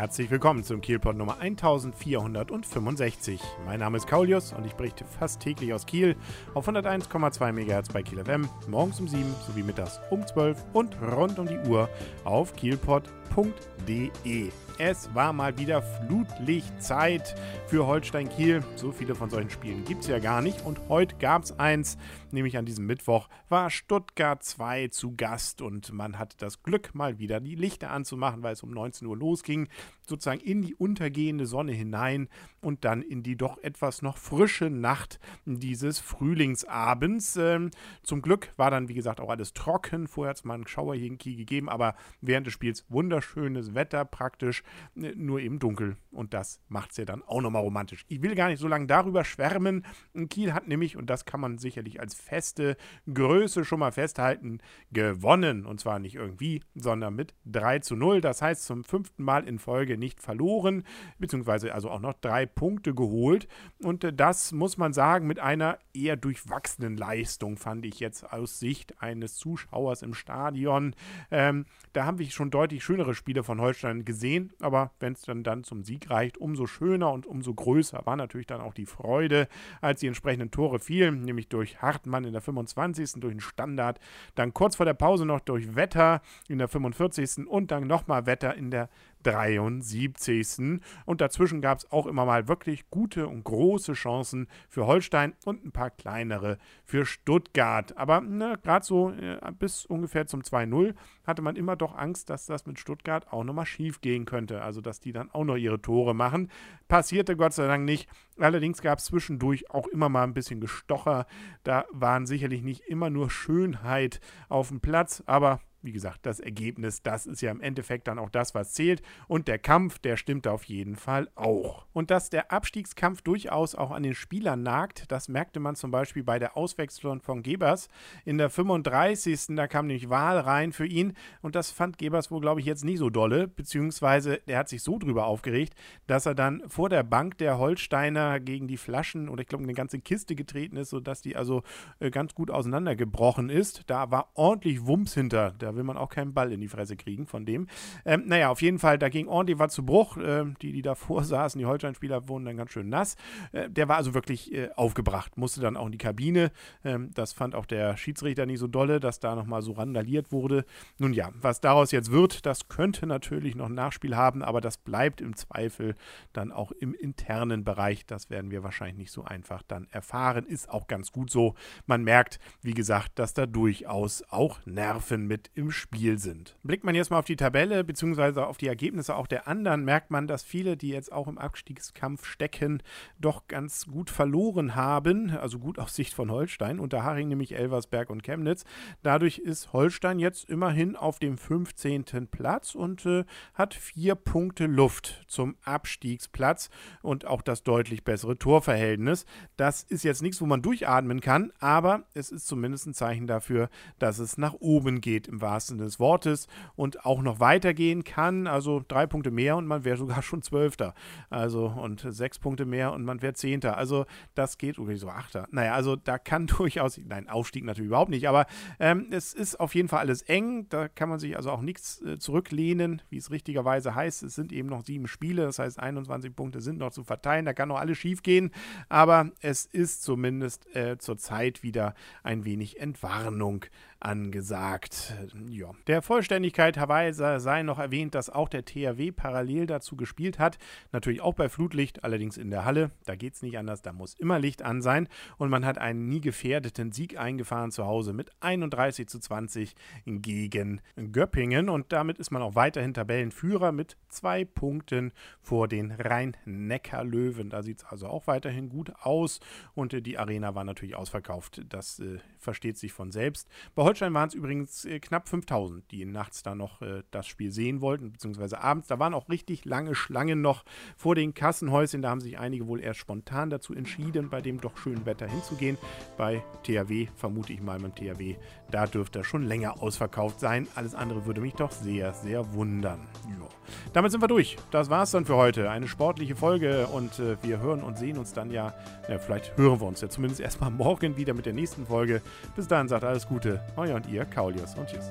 Herzlich willkommen zum Kielpot Nummer 1465. Mein Name ist Kaulius und ich berichte fast täglich aus Kiel auf 101,2 MHz bei Kiel FM, morgens um 7 sowie mittags um 12 und rund um die Uhr auf kielpot.de. Es war mal wieder Flutlichtzeit für Holstein Kiel. So viele von solchen Spielen gibt es ja gar nicht. Und heute gab es eins, nämlich an diesem Mittwoch war Stuttgart 2 zu Gast und man hatte das Glück, mal wieder die Lichter anzumachen, weil es um 19 Uhr losging sozusagen in die untergehende Sonne hinein und dann in die doch etwas noch frische Nacht dieses Frühlingsabends. Ähm, zum Glück war dann, wie gesagt, auch alles trocken. Vorher hat es mal einen Schauer hier in Kiel gegeben, aber während des Spiels wunderschönes Wetter praktisch, äh, nur eben dunkel. Und das macht es ja dann auch nochmal romantisch. Ich will gar nicht so lange darüber schwärmen. Kiel hat nämlich, und das kann man sicherlich als feste Größe schon mal festhalten, gewonnen. Und zwar nicht irgendwie, sondern mit 3 zu 0. Das heißt zum fünften Mal in Folge nicht verloren, beziehungsweise also auch noch drei Punkte geholt. Und äh, das muss man sagen, mit einer eher durchwachsenen Leistung, fand ich jetzt aus Sicht eines Zuschauers im Stadion. Ähm, da haben wir schon deutlich schönere Spiele von Holstein gesehen, aber wenn es dann, dann zum Sieg reicht, umso schöner und umso größer war natürlich dann auch die Freude, als die entsprechenden Tore fielen, nämlich durch Hartmann in der 25., durch den Standard, dann kurz vor der Pause noch durch Wetter in der 45. und dann nochmal Wetter in der 73. Und dazwischen gab es auch immer mal wirklich gute und große Chancen für Holstein und ein paar kleinere für Stuttgart. Aber gerade so äh, bis ungefähr zum 2-0 hatte man immer doch Angst, dass das mit Stuttgart auch nochmal schief gehen könnte. Also, dass die dann auch noch ihre Tore machen. Passierte Gott sei Dank nicht. Allerdings gab es zwischendurch auch immer mal ein bisschen Gestocher. Da waren sicherlich nicht immer nur Schönheit auf dem Platz, aber wie gesagt, das Ergebnis, das ist ja im Endeffekt dann auch das, was zählt. Und der Kampf, der stimmt auf jeden Fall auch. Und dass der Abstiegskampf durchaus auch an den Spielern nagt, das merkte man zum Beispiel bei der Auswechslung von Gebers. In der 35. da kam nämlich Wahl rein für ihn. Und das fand Gebers wohl, glaube ich, jetzt nicht so dolle. Beziehungsweise der hat sich so drüber aufgeregt, dass er dann vor der Bank der Holsteiner gegen die Flaschen oder ich glaube eine ganze Kiste getreten ist, sodass die also äh, ganz gut auseinandergebrochen ist. Da war ordentlich Wumms hinter. Der da will man auch keinen Ball in die Fresse kriegen von dem. Ähm, naja, auf jeden Fall, da ging ordentlich was zu Bruch. Ähm, die, die davor saßen, die Holstein-Spieler, wurden dann ganz schön nass. Äh, der war also wirklich äh, aufgebracht, musste dann auch in die Kabine. Ähm, das fand auch der Schiedsrichter nicht so dolle, dass da nochmal so randaliert wurde. Nun ja, was daraus jetzt wird, das könnte natürlich noch ein Nachspiel haben, aber das bleibt im Zweifel dann auch im internen Bereich. Das werden wir wahrscheinlich nicht so einfach dann erfahren. Ist auch ganz gut so. Man merkt, wie gesagt, dass da durchaus auch Nerven mit im Spiel sind. Blickt man jetzt mal auf die Tabelle bzw. auf die Ergebnisse auch der anderen, merkt man, dass viele, die jetzt auch im Abstiegskampf stecken, doch ganz gut verloren haben. Also gut aus Sicht von Holstein. Unter Haring nämlich Elversberg und Chemnitz. Dadurch ist Holstein jetzt immerhin auf dem 15. Platz und äh, hat vier Punkte Luft zum Abstiegsplatz und auch das deutlich bessere Torverhältnis. Das ist jetzt nichts, wo man durchatmen kann, aber es ist zumindest ein Zeichen dafür, dass es nach oben geht im wahrsten des Wortes und auch noch weitergehen kann. Also drei Punkte mehr und man wäre sogar schon Zwölfter. Also und sechs Punkte mehr und man wäre Zehnter. Also das geht, oder so Achter. Naja, also da kann durchaus, nein, Aufstieg natürlich überhaupt nicht, aber ähm, es ist auf jeden Fall alles eng. Da kann man sich also auch nichts äh, zurücklehnen, wie es richtigerweise heißt. Es sind eben noch sieben Spiele, das heißt 21 Punkte sind noch zu verteilen. Da kann noch alles schief gehen, aber es ist zumindest äh, zurzeit wieder ein wenig Entwarnung angesagt. Ja. Der Vollständigkeit halber sei noch erwähnt, dass auch der THW parallel dazu gespielt hat. Natürlich auch bei Flutlicht, allerdings in der Halle. Da geht es nicht anders, da muss immer Licht an sein. Und man hat einen nie gefährdeten Sieg eingefahren zu Hause mit 31 zu 20 gegen Göppingen. Und damit ist man auch weiterhin Tabellenführer mit zwei Punkten vor den Rhein-Neckar-Löwen. Da sieht es also auch weiterhin gut aus. Und äh, die Arena war natürlich ausverkauft. Das äh, versteht sich von selbst. Bei Holstein waren es übrigens äh, knapp 5000, die nachts da noch äh, das Spiel sehen wollten, beziehungsweise abends. Da waren auch richtig lange Schlangen noch vor den Kassenhäuschen. Da haben sich einige wohl eher spontan dazu entschieden, bei dem doch schönen Wetter hinzugehen. Bei THW vermute ich mal beim THW, da dürfte er schon länger ausverkauft sein. Alles andere würde mich doch sehr, sehr wundern. Ja. Damit sind wir durch. Das war es dann für heute. Eine sportliche Folge und äh, wir hören und sehen uns dann ja, ja, vielleicht hören wir uns ja zumindest erstmal morgen wieder mit der nächsten Folge. Bis dahin sagt alles Gute. Euer und ihr, Kaulius und tschüss.